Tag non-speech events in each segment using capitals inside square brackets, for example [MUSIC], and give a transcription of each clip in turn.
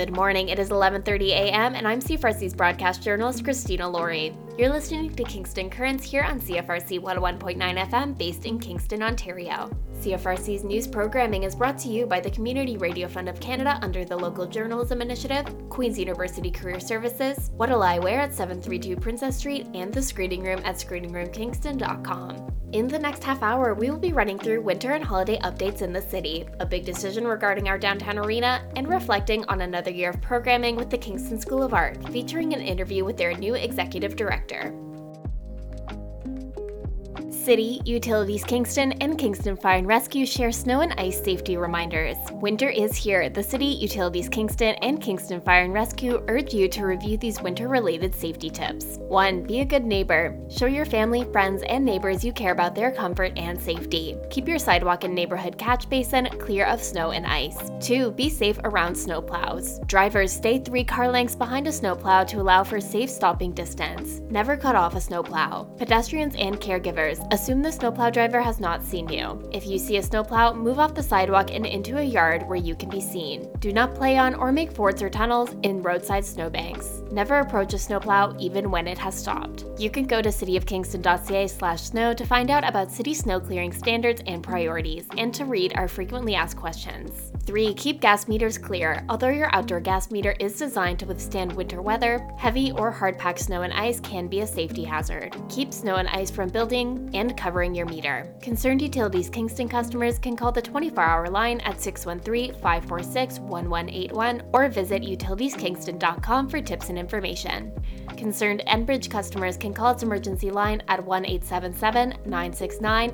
Good morning. It is 11:30 a.m. and I'm CFRC's broadcast journalist Christena Lawrie. You're listening to Kingston Currents here on CFRC 101.9 FM based in Kingston, Ontario. CFRC's news programming is brought to you by the Community Radio Fund of Canada under the Local Journalism Initiative, Queen's University Career Services, What'll I Wear at 732 Princess Street, and the Screening Room at screeningroomkingston.com. In the next half hour, we will be running through winter and holiday updates in the city, a big decision regarding our downtown arena, and reflecting on another year of programming with the Kingston School of Art, featuring an interview with their new executive director. City, Utilities Kingston, and Kingston Fire and Rescue share snow and ice safety reminders. Winter is here. The City, Utilities Kingston, and Kingston Fire and Rescue urge you to review these winter related safety tips. 1. Be a good neighbor. Show your family, friends, and neighbors you care about their comfort and safety. Keep your sidewalk and neighborhood catch basin clear of snow and ice. 2. Be safe around snowplows. Drivers stay three car lengths behind a snowplow to allow for safe stopping distance. Never cut off a snowplow. Pedestrians and caregivers assume the snowplow driver has not seen you. If you see a snowplow, move off the sidewalk and into a yard where you can be seen. Do not play on or make forts or tunnels in roadside snowbanks. Never approach a snowplow even when it has stopped. You can go to cityofkingston.ca/snow to find out about city snow clearing standards and priorities and to read our frequently asked questions. 3. Keep gas meters clear. Although your outdoor gas meter is designed to withstand winter weather, heavy or hard packed snow and ice can be a safety hazard. Keep snow and ice from building and covering your meter. Concerned Utilities Kingston customers can call the 24 hour line at 613 546 1181 or visit utilitieskingston.com for tips and information. Concerned Enbridge customers can call its emergency line at 1 877 969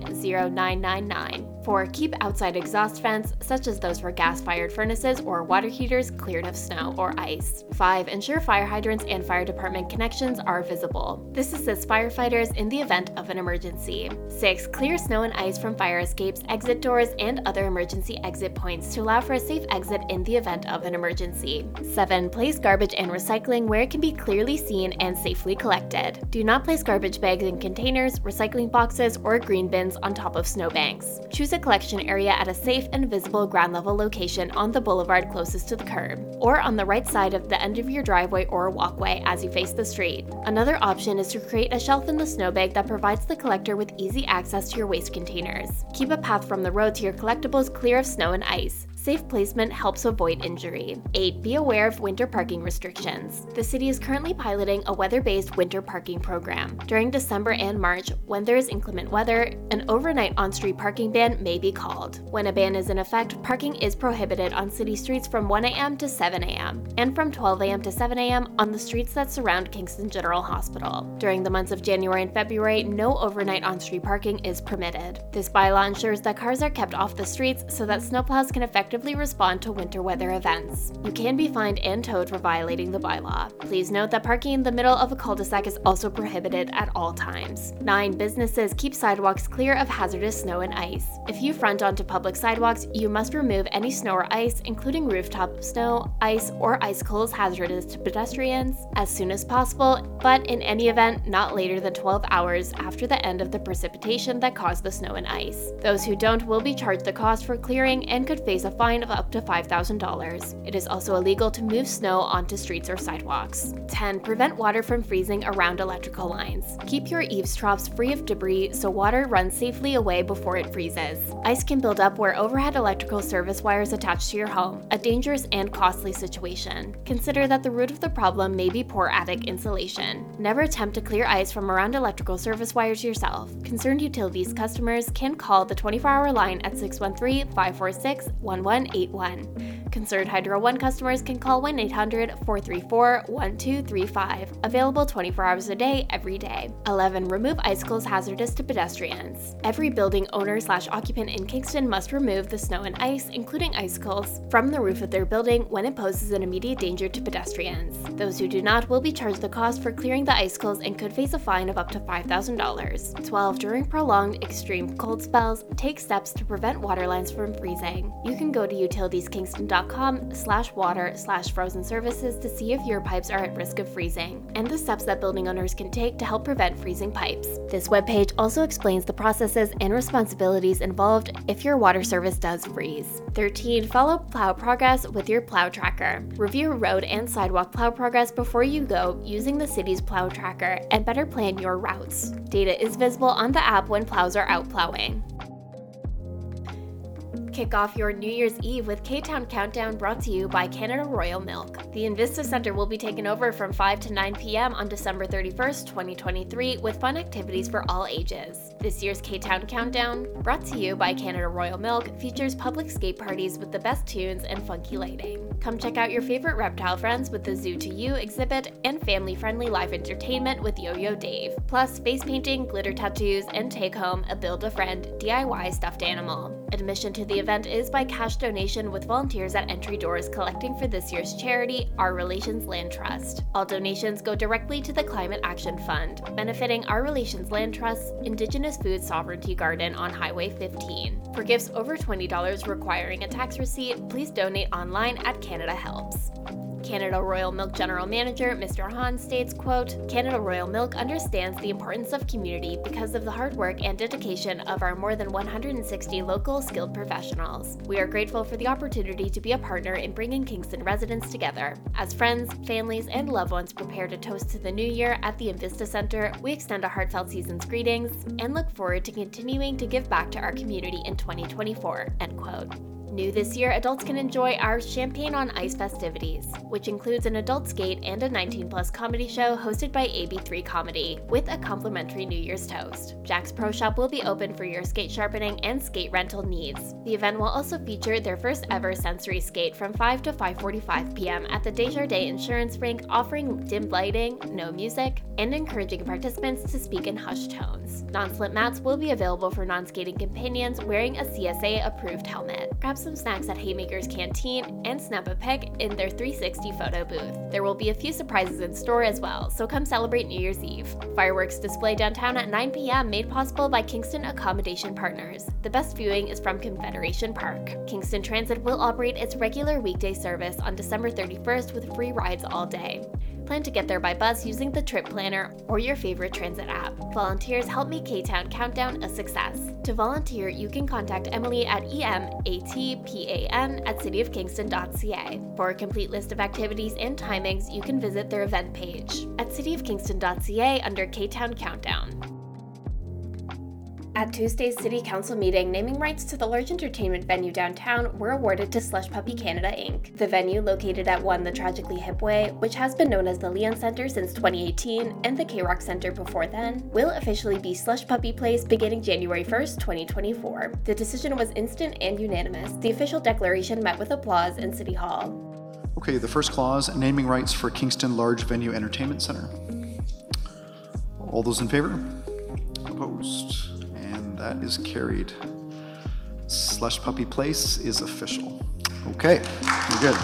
0999 for keep outside exhaust vents, such as those for gas fired furnaces or water heaters, cleared of snow or ice. 5. Ensure fire hydrants and fire department connections are visible. This assists firefighters in the event of an emergency. 6. Clear snow and ice from fire escapes, exit doors, and other emergency exit points to allow for a safe exit in the event of an emergency. 7. Place garbage and recycling where it can be clearly seen and safely collected. Do not place garbage bags in containers, recycling boxes, or green bins on top of snowbanks. Choose a collection area at a safe and visible ground level location on the boulevard closest to the curb, or on the right side of the end of your driveway or walkway as you face the street. Another option is to create a shelf in the snowbank that provides the collector with easy access to your waste containers. Keep a path from the road to your collectibles clear of snow and ice. Safe placement helps avoid injury. 8. Be aware of winter parking restrictions. The city is currently piloting a weather based winter parking program. During December and March, when there is inclement weather, an overnight on street parking ban may be called. When a ban is in effect, parking is prohibited on city streets from 1 a.m. to 7 a.m., and from 12 a.m. to 7 a.m. on the streets that surround Kingston General Hospital. During the months of January and February, no overnight on street parking is permitted. This bylaw ensures that cars are kept off the streets so that snowplows can effectively respond to winter weather events. You can be fined and towed for violating the bylaw. Please note that parking in the middle of a cul-de-sac is also prohibited at all times. 9. Businesses keep sidewalks clear of hazardous snow and ice. If you front onto public sidewalks, you must remove any snow or ice, including rooftop snow, ice, or icicles hazardous to pedestrians, as soon as possible, but in any event, not later than 12 hours after the end of the precipitation that caused the snow and ice. Those who don't will be charged the cost for clearing and could face a fine of up to $5,000. It is also illegal to move snow onto streets or sidewalks. 10. Prevent water from freezing around electrical lines. Keep your eaves troughs free of debris so water runs safely away before it freezes. Ice can build up where overhead electrical service wires attach to your home, a dangerous and costly situation. Consider that the root of the problem may be poor attic insulation. Never attempt to clear ice from around electrical service wires yourself. Concerned utilities customers can call the 24 hour line at 613 546 1181. Concerned Hydro One customers can call 1 800 434 1235. Available 24 hours a day, every day. 11. Remove icicles hazardous to pedestrians. Every building owner slash occupant in Kingston must remove the snow and ice, including icicles, from the roof of their building when it poses an immediate danger to pedestrians. Those who do not will be charged the cost for clearing the icicles and could face a fine of up to $5,000. 12. During prolonged extreme cold spells, take steps to prevent water lines from freezing. You can go to utilitieskingston.com canada.com slash water slash frozen services to see if your pipes are at risk of freezing and the steps that building owners can take to help prevent freezing pipes. This webpage also explains the processes and responsibilities involved if your water service does freeze. 13. Follow plow progress with your plow tracker. Review road and sidewalk plow progress before you go using the city's plow tracker and better plan your routes. Data is visible on the app when plows are out plowing. Kick off your New Year's Eve with K Town Countdown brought to you by Canada Royal Milk. The Invista Center will be taken over from 5 to 9 p.m. on December 31st, 2023, with fun activities for all ages. This year's K Town Countdown, brought to you by Canada Royal Milk, features public skate parties with the best tunes and funky lighting. Come check out your favorite reptile friends with the Zoo to You exhibit and family friendly live entertainment with Yo Yo Dave, plus face painting, glitter tattoos, and take home a Build a Friend DIY stuffed animal. Admission to the event is by cash donation with volunteers at entry doors collecting for this year's charity, Our Relations Land Trust. All donations go directly to the Climate Action Fund, benefiting Our Relations Land Trust, Indigenous Food Sovereignty Garden on Highway 15. For gifts over $20 requiring a tax receipt, please donate online at Canada Helps. Canada Royal Milk General Manager Mr. Hahn states, quote, Canada Royal Milk understands the importance of community because of the hard work and dedication of our more than 160 local skilled professionals. We are grateful for the opportunity to be a partner in bringing Kingston residents together. As friends, families, and loved ones prepare to toast to the new year at the Invista Center, we extend a heartfelt season's greetings and look forward to continuing to give back to our community in 2024, end quote. New this year, adults can enjoy our Champagne on Ice festivities, which includes an adult skate and a 19 plus comedy show hosted by AB3 Comedy, with a complimentary New Year's toast. Jack's Pro Shop will be open for your skate sharpening and skate rental needs. The event will also feature their first ever sensory skate from 5 to 5:45 p.m. at the Desjardins Insurance Rink, offering dim lighting, no music, and encouraging participants to speak in hushed tones. Non-slip mats will be available for non-skating companions wearing a CSA approved helmet. Grab some snacks at Haymakers Canteen and snap a pic in their 360 photo booth. There will be a few surprises in store as well, so come celebrate New Year's Eve. Fireworks display downtown at 9 p.m. made possible by Kingston Accommodation Partners. The best viewing is from Confederation Park. Kingston Transit will operate its regular weekday service on December 31st with free rides all day. Plan to get there by bus using the Trip Planner or your favorite transit app. Volunteers help make K Town Countdown a success. To volunteer, you can contact Emily at ematpan at cityofkingston.ca. For a complete list of activities and timings, you can visit their event page at cityofkingston.ca under K Town Countdown. At Tuesday's City Council meeting, naming rights to the large entertainment venue downtown were awarded to Slush Puppie Canada Inc. The venue, located at 1 the Tragically Hip Way, which has been known as the Leon Center since 2018 and the K Rock Center before then, will officially be Slush Puppie Place beginning January 1st, 2024. The decision was instant and unanimous. The official declaration met with applause in City Hall. Okay, the first clause, naming rights for Kingston Large Venue Entertainment Center. All those in favor? Opposed? That is carried. Slush Puppie Place is official. Okay, we're good.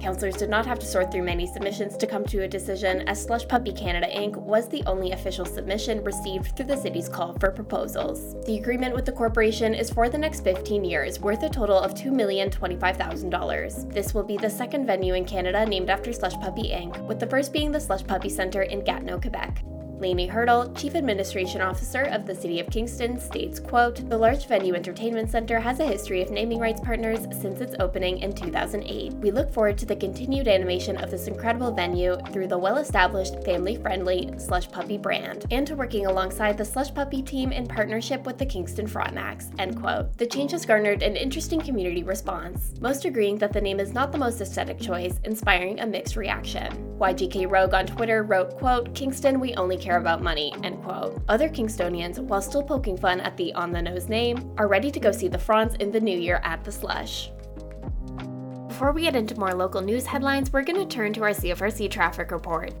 Councillors did not have to sort through many submissions to come to a decision, as Slush Puppie Canada Inc. was the only official submission received through the city's call for proposals. The agreement with the corporation is for the next 15 years, worth a total of $2,025,000. This will be the second venue in Canada named after Slush Puppie Inc., with the first being the Slush Puppie Centre in Gatineau, Quebec. Lanie Hurdle, Chief Administration Officer of the City of Kingston, states, quote, The large venue entertainment center has a history of naming rights partners since its opening in 2008. We look forward to the continued animation of this incredible venue through the well-established, family-friendly Slush Puppie brand, and to working alongside the Slush Puppie team in partnership with the Kingston Frontenacs, end quote. The change has garnered an interesting community response, most agreeing that the name is not the most aesthetic choice, inspiring a mixed reaction. YGK Rogue on Twitter wrote, quote, Kingston, we only care about money, end quote. Other Kingstonians, while still poking fun at the on the nose name, are ready to go see the Fronts in the new year at the Slush. Before we get into more local news headlines, we're going to turn to our CFRC traffic report.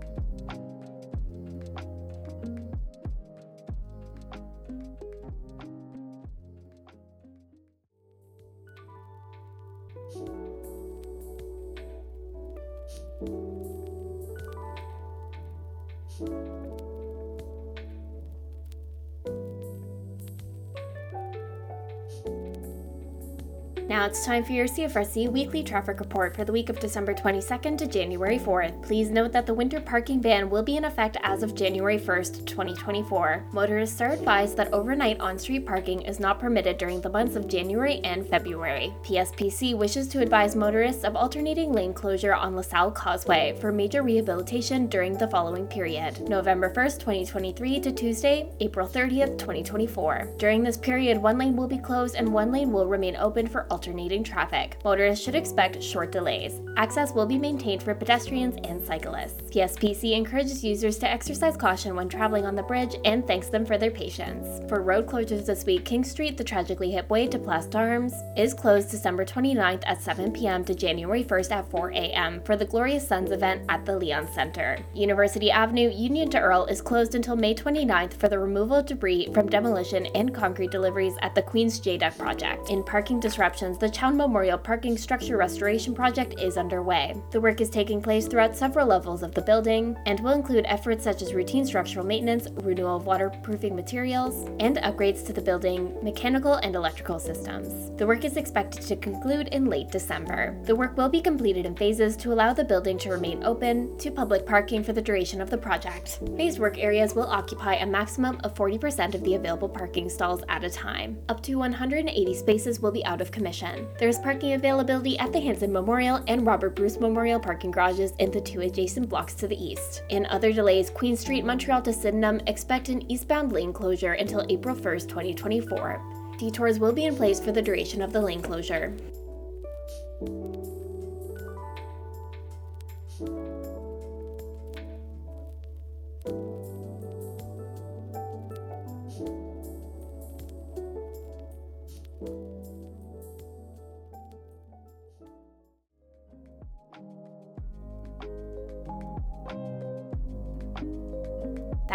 Now it's time for your CFRC weekly traffic report for the week of December 22nd to January 4th. Please note that the winter parking ban will be in effect as of January 1st, 2024. Motorists are advised that overnight on street parking is not permitted during the months of January and February. PSPC wishes to advise motorists of alternating lane closure on LaSalle Causeway for major rehabilitation during the following period November 1st, 2023 to Tuesday, April 30th, 2024. During this period, one lane will be closed and one lane will remain open for alternating traffic. Motorists should expect short delays. Access will be maintained for pedestrians and cyclists. PSPC encourages users to exercise caution when traveling on the bridge and thanks them for their patience. For road closures this week, King Street, the Tragically Hip way to Place d'Armes, is closed December 29th at 7 p.m. to January 1st at 4 a.m. for the Glorious Sons event at the Leon Center. University Avenue, Union to Earl, is closed until May 29th for the removal of debris from demolition and concrete deliveries at the Queens JDUC project. In parking disruptions, the Chown Memorial Parking Structure Restoration Project is underway. The work is taking place throughout several levels of the building and will include efforts such as routine structural maintenance, renewal of waterproofing materials, and upgrades to the building mechanical and electrical systems. The work is expected to conclude in late December. The work will be completed in phases to allow the building to remain open to public parking for the duration of the project. Phased work areas will occupy a maximum of 40% of the available parking stalls at a time. Up to 180 spaces will be out of commission there is parking availability at the Hanson Memorial and Robert Bruce Memorial parking garages in the two adjacent blocks to the east. In other delays, Queen Street, Montreal to Sydenham expect an eastbound lane closure until April 1st, 2024. Detours will be in place for the duration of the lane closure.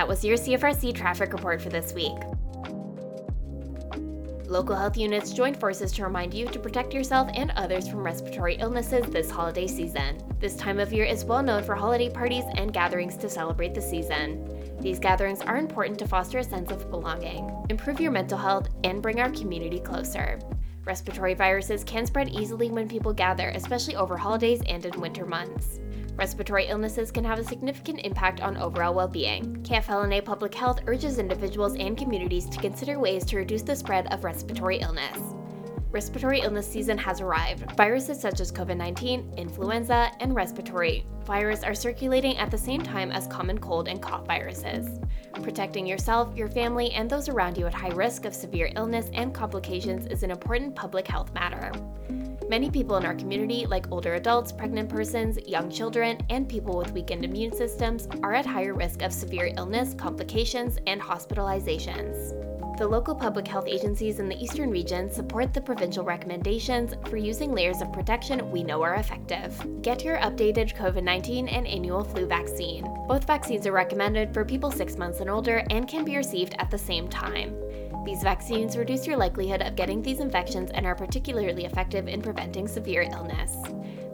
That was your CFRC traffic report for this week. Local health units joined forces to remind you to protect yourself and others from respiratory illnesses this holiday season. This time of year is well known for holiday parties and gatherings to celebrate the season. These gatherings are important to foster a sense of belonging, improve your mental health, and bring our community closer. Respiratory viruses can spread easily when people gather, especially over holidays and in winter months. Respiratory illnesses can have a significant impact on overall well being. KFL&A Public Health urges individuals and communities to consider ways to reduce the spread of respiratory illness. Respiratory illness season has arrived. Viruses such as COVID 19, influenza, and respiratory virus are circulating at the same time as common cold and cough viruses. Protecting yourself, your family, and those around you at high risk of severe illness and complications is an important public health matter. Many people in our community, like older adults, pregnant persons, young children, and people with weakened immune systems, are at higher risk of severe illness, complications, and hospitalizations. The local public health agencies in the eastern region support the provincial recommendations for using layers of protection we know are effective. Get your updated COVID 19 and annual flu vaccine. Both vaccines are recommended for people 6 months and older and can be received at the same time. These vaccines reduce your likelihood of getting these infections and are particularly effective in preventing severe illness.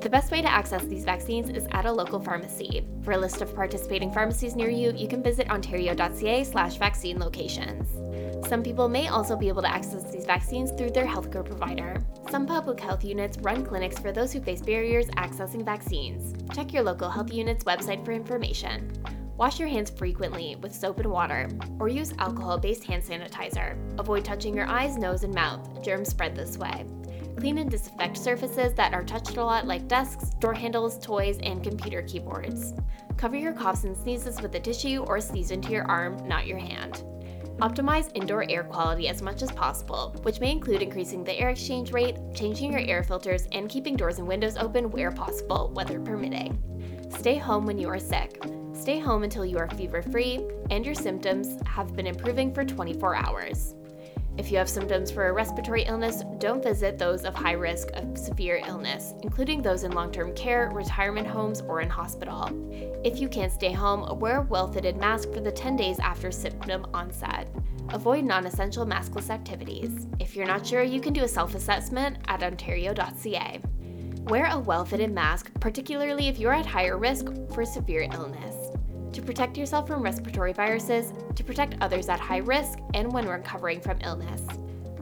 The best way to access these vaccines is at a local pharmacy. For a list of participating pharmacies near you, you can visit ontario.ca/vaccine locations. Some people may also be able to access these vaccines through their healthcare provider. Some public health units run clinics for those who face barriers accessing vaccines. Check your local health unit's website for information. Wash your hands frequently with soap and water, or use alcohol based hand sanitizer. Avoid touching your eyes, nose, and mouth. Germs spread this way. Clean and disinfect surfaces that are touched a lot, like desks, door handles, toys, and computer keyboards. Cover your coughs and sneezes with a tissue or sneeze into your arm, not your hand. Optimize indoor air quality as much as possible, which may include increasing the air exchange rate, changing your air filters, and keeping doors and windows open where possible, weather permitting. Stay home when you are sick. Stay home until you are fever free and your symptoms have been improving for 24 hours. If you have symptoms for a respiratory illness, don't visit those of high risk of severe illness, including those in long term care, retirement homes, or in hospital. If you can't stay home, wear a well fitted mask for the 10 days after symptom onset. Avoid non essential maskless activities. If you're not sure, you can do a self assessment at ontario.ca. Wear a well fitted mask, particularly if you're at higher risk for severe illness to protect yourself from respiratory viruses, to protect others at high risk, and when recovering from illness.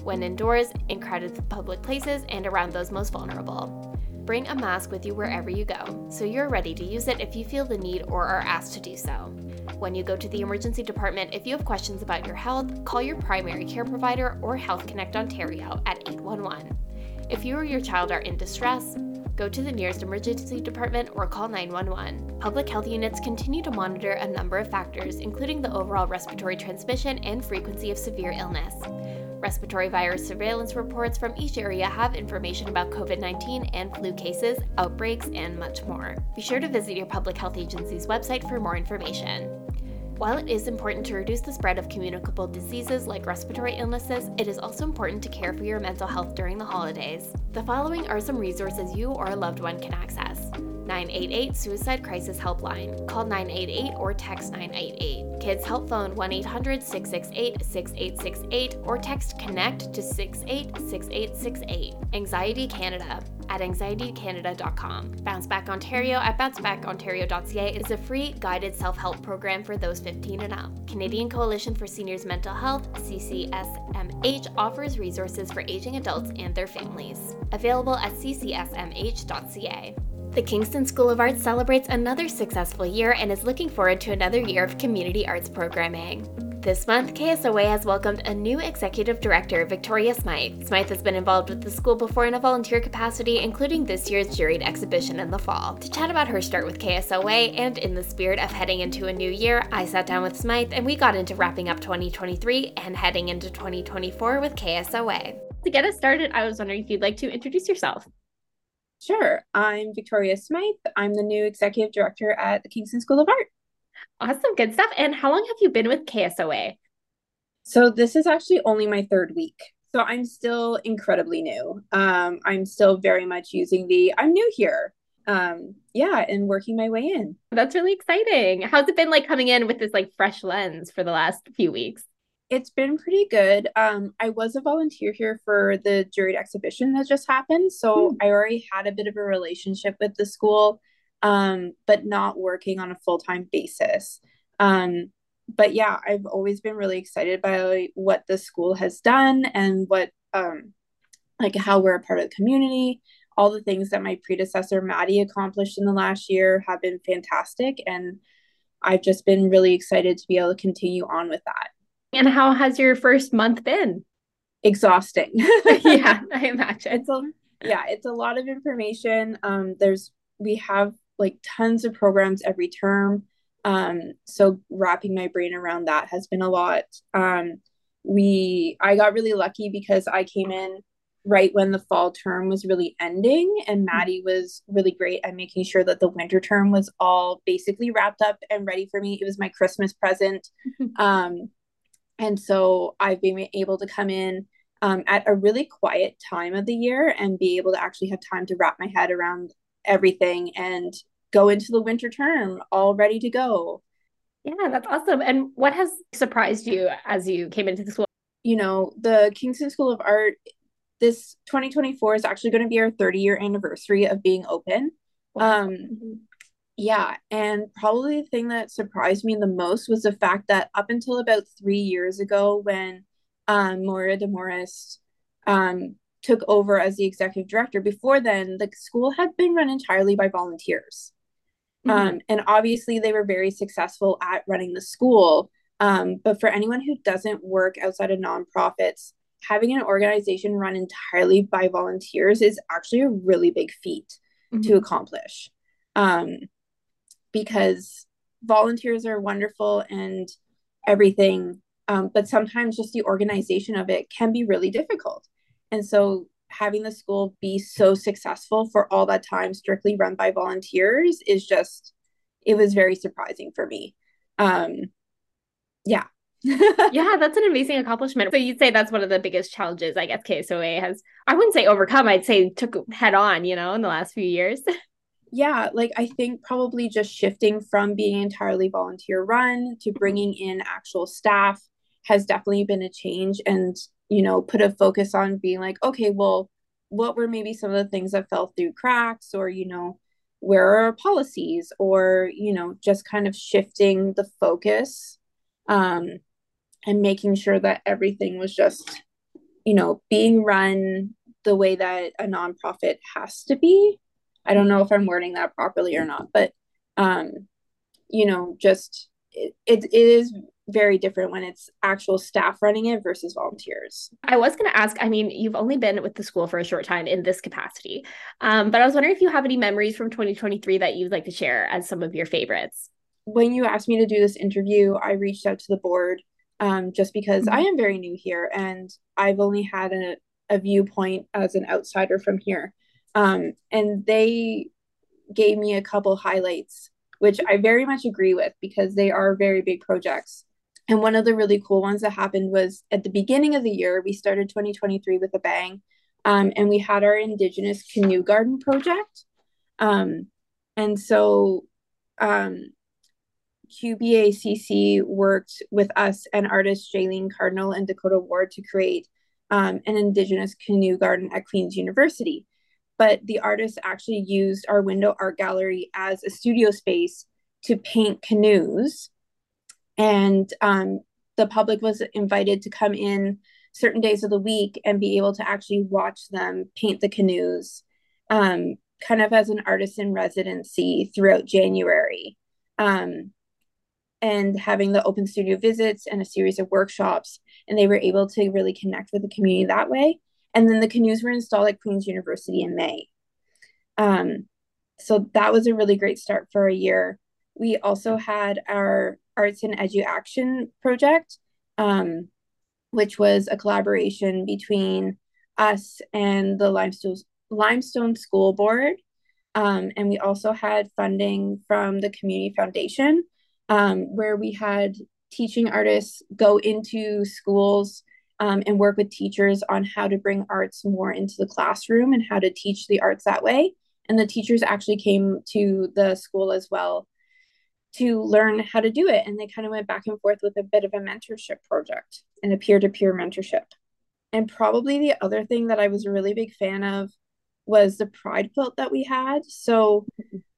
when indoors, in crowded public places, and around those most vulnerable. Bring a mask with you wherever you go, so you're ready to use it if you feel the need or are asked to do so. When you go to the emergency department, if you have questions about your health, call your primary care provider or Health Connect Ontario at 811. If you or your child are in distress, go to the nearest emergency department or call 911. Public health units continue to monitor a number of factors, including the overall respiratory transmission and frequency of severe illness. Respiratory virus surveillance reports from each area have information about COVID 19 and flu cases, outbreaks, and much more. Be sure to visit your public health agency's website for more information. While it is important to reduce the spread of communicable diseases like respiratory illnesses, it is also important to care for your mental health during the holidays. The following are some resources you or a loved one can access 988 Suicide Crisis Helpline. Call 988 or text 988. Kids Help Phone 1 800 668 6868 or text CONNECT to 686868. Anxiety Canada at anxietycanada.com. Bounce Back Ontario at bouncebackontario.ca is a free guided self help program for those 15 and up. Canadian Coalition for Seniors Mental Health, CCSMH, offers resources for aging adults and their families. Available at ccsmh.ca. The Kingston School of Arts celebrates another successful year and is looking forward to another year of community arts programming. This month, KSOA has welcomed a new executive director, Victoria Smythe. Smythe has been involved with the school before in a volunteer capacity, including this year's juried exhibition in the fall. To chat about her start with KSOA and in the spirit of heading into a new year, I sat down with Smythe and we got into wrapping up 2023 and heading into 2024 with KSOA. To get us started, I was wondering if you'd like to introduce yourself. Sure. I'm Victoria Smythe. I'm the new executive director at the Kingston School of Art. Awesome, good stuff. And how long have you been with KSOA? So this is actually only my third week. So I'm still incredibly new. Um, I'm still very much using the I'm new here. Um, yeah, and working my way in. That's really exciting. How's it been like coming in with this like fresh lens for the last few weeks? It's been pretty good. Um, I was a volunteer here for the juried exhibition that just happened. So hmm. I already had a bit of a relationship with the school um, but not working on a full time basis. Um, but yeah, I've always been really excited by what the school has done and what, um, like, how we're a part of the community. All the things that my predecessor Maddie accomplished in the last year have been fantastic. And I've just been really excited to be able to continue on with that. And how has your first month been? Exhausting. [LAUGHS] yeah, [LAUGHS] I imagine. It's a, yeah, it's a lot of information. Um, there's we have like tons of programs every term. Um, so wrapping my brain around that has been a lot. Um, we I got really lucky because I came in right when the fall term was really ending and mm-hmm. Maddie was really great at making sure that the winter term was all basically wrapped up and ready for me. It was my Christmas present. um, and so I've been able to come in um, at a really quiet time of the year and be able to actually have time to wrap my head around everything and go into the winter term all ready to go. Yeah, that's awesome. And what has surprised you as you came into the school? You know, the Kingston School of Art, this 2024 is actually going to be our 30 year anniversary of being open. Wow. Um, mm-hmm. Yeah. And probably the thing that surprised me the most was the fact that up until about three years ago, when um, Moira DeMorris um, took over as the executive director, before then, the school had been run entirely by volunteers. Mm-hmm. Um, and obviously, they were very successful at running the school. Um, but for anyone who doesn't work outside of nonprofits, having an organization run entirely by volunteers is actually a really big feat mm-hmm. to accomplish. Um, because volunteers are wonderful and everything, um, but sometimes just the organization of it can be really difficult. And so having the school be so successful for all that time strictly run by volunteers is just it was very surprising for me. Um yeah. [LAUGHS] Yeah that's an amazing accomplishment. So you'd say that's one of the biggest challenges i guess ksoa has i wouldn't say overcome i'd say took head on you know in the last few years [LAUGHS] yeah like i think probably just shifting from being entirely volunteer run to bringing in actual staff has definitely been a change and you know, put a focus on being like, okay, well, what were maybe some of the things that fell through cracks or, you know, where are our policies or, you know, just kind of shifting the focus um, and making sure that everything was just, you know, being run the way that a nonprofit has to be. I don't know if I'm wording that properly or not, but um, you know, just it, it, it is very different when it's actual staff running it versus volunteers. I was going to ask, I mean, you've only been with the school for a short time in this capacity, um, but I was wondering if you have any memories from 2023 that you'd like to share as some of your favorites. When you asked me to do this interview, I reached out to the board um, just because mm-hmm. I am very new here and I've only had a, a viewpoint as an outsider from here. Um, and they gave me a couple highlights, which I very much agree with because they are very big projects. And one of the really cool ones that happened was at the beginning of the year, we started 2023 with a bang. Um, and we had our Indigenous Canoe Garden project. Um, and so um, QBACC worked with us and artist Jaylene Cardinal and Dakota Ward to create um, an Indigenous canoe garden at Queen's University. But the artists actually used our window art gallery as a studio space to paint canoes. And um, the public was invited to come in certain days of the week and be able to actually watch them paint the canoes um, kind of as an artist in residency throughout january. Um, and having the open studio visits and a series of workshops and they were able to really connect with the community that way and then the canoes were installed at queen's university in may um, so that was a really great start for a year we also had our Arts and Edu Action project, um, which was a collaboration between us and the Limestone Limestone School Board. Um, and we also had funding from the Community Foundation, um, where we had teaching artists go into schools um, and work with teachers on how to bring arts more into the classroom and how to teach the arts that way. And the teachers actually came to the school as well to learn how to do it. And they kind of went back and forth with a bit of a mentorship project and a peer to peer mentorship. And probably the other thing that I was a really big fan of was the pride quilt that we had. So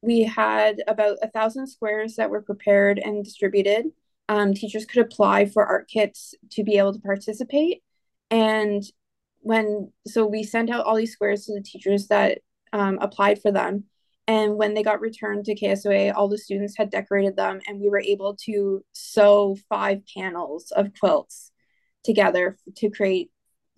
we had about a thousand squares that were prepared and distributed. Um, teachers could apply for art kits to be able to participate. And when, so we sent out all these squares to the teachers that um, applied for them. And when they got returned to KSOA, all the students had decorated them, and we were able to sew five panels of quilts together to create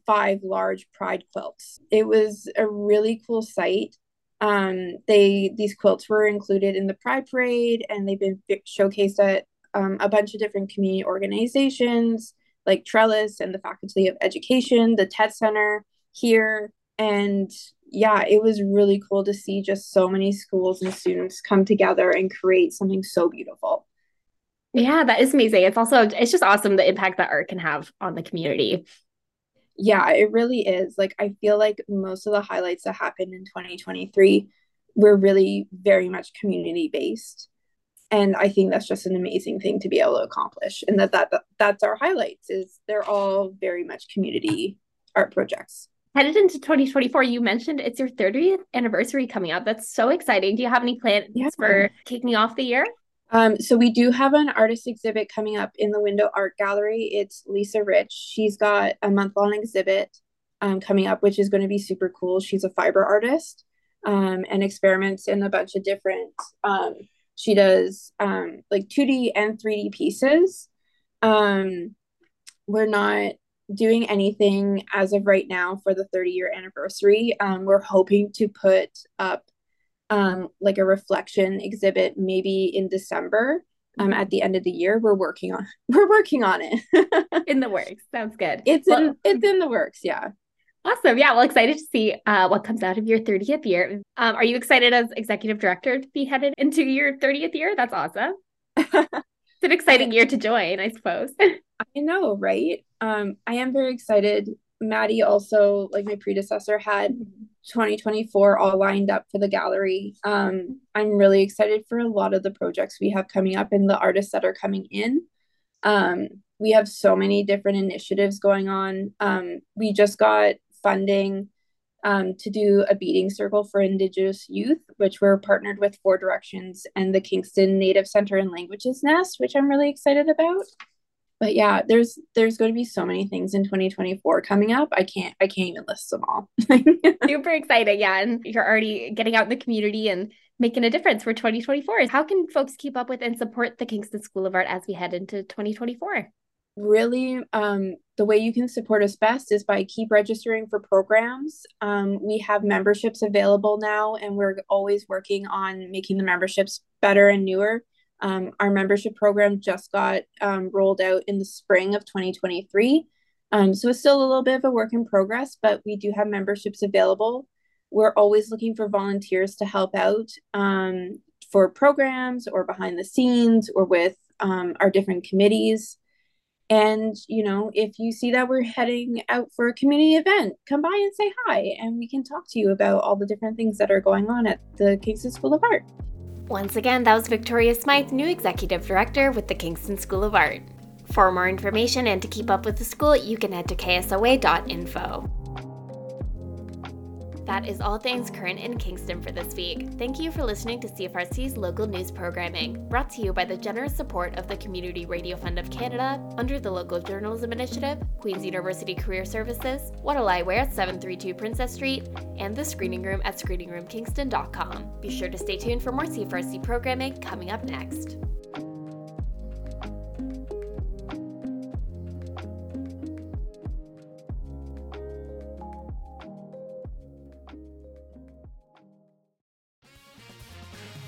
five large pride quilts. It was a really cool sight. Um, they these quilts were included in the Pride Parade, and they've been showcased at um, a bunch of different community organizations like Trellis and the Faculty of Education, the TED Center here, and yeah, it was really cool to see just so many schools and students come together and create something so beautiful. Yeah, that is amazing. It's also it's just awesome the impact that art can have on the community. Yeah, it really is. Like I feel like most of the highlights that happened in 2023 were really very much community based. And I think that's just an amazing thing to be able to accomplish. And that, that that that's our highlights is they're all very much community art projects. Headed into 2024 you mentioned it's your 30th anniversary coming up. That's so exciting. Do you have any plans yeah. for kicking off the year? Um, so we do have an artist exhibit coming up in the window art gallery. It's lisa rich. She's got a month-long exhibit um, coming up which is going to be super cool. She's a fiber artist um, and experiments in a bunch of different um, she does um, like 2d and 3d pieces um, we're not doing anything as of right now for the 30 year anniversary. Um, we're hoping to put up um, like a reflection exhibit maybe in December. Um, at the end of the year, we're working on [LAUGHS] we're working on it. [LAUGHS] in the works. Sounds good. It's well, in it's in the works. Yeah. Awesome. Yeah. Well, excited to see uh, what comes out of your 30th year. Um, are you excited as executive director to be headed into your 30th year? That's awesome. [LAUGHS] it's an exciting year to join, I suppose. [LAUGHS] I know, right? Um, I am very excited. Maddie also, like my predecessor, had 2024 all lined up for the gallery. Um, I'm really excited for a lot of the projects we have coming up and the artists that are coming in. Um, we have so many different initiatives going on. Um, we just got funding um, to do a beading circle for Indigenous youth, which we're partnered with Four Directions and the Kingston Native Center and Languages Nest, which I'm really excited about but yeah, there's there's going to be so many things in 2024 coming up. I can't I can't even list them all. [LAUGHS] Super excited, yeah, and you're already getting out in the community and making a difference for 2024. How can folks keep up with and support the Kingston School of Art as we head into 2024? Really, um, the way you can support us best is by keep registering for programs. Um, we have memberships available now, and we're always working on making the memberships better and newer. Um, our membership program just got um, rolled out in the spring of 2023. Um, so it's still a little bit of a work in progress, but we do have memberships available. We're always looking for volunteers to help out um, for programs or behind the scenes or with um, our different committees. And, you know, if you see that we're heading out for a community event, come by and say hi, and we can talk to you about all the different things that are going on at the Kingston School of Art. Once again, that was Victoria Smythe, new executive director with the Kingston School of Art. For more information and to keep up with the school, you can head to ksoa.info. That is all things current in Kingston for this week. Thank you for listening to CFRC's local news programming, brought to you by the generous support of the Community Radio Fund of Canada under the Local Journalism Initiative, Queen's University Career Services, I Wear at 732 Princess Street, and the Screening Room at screeningroomkingston.com. Be sure to stay tuned for more CFRC programming coming up next.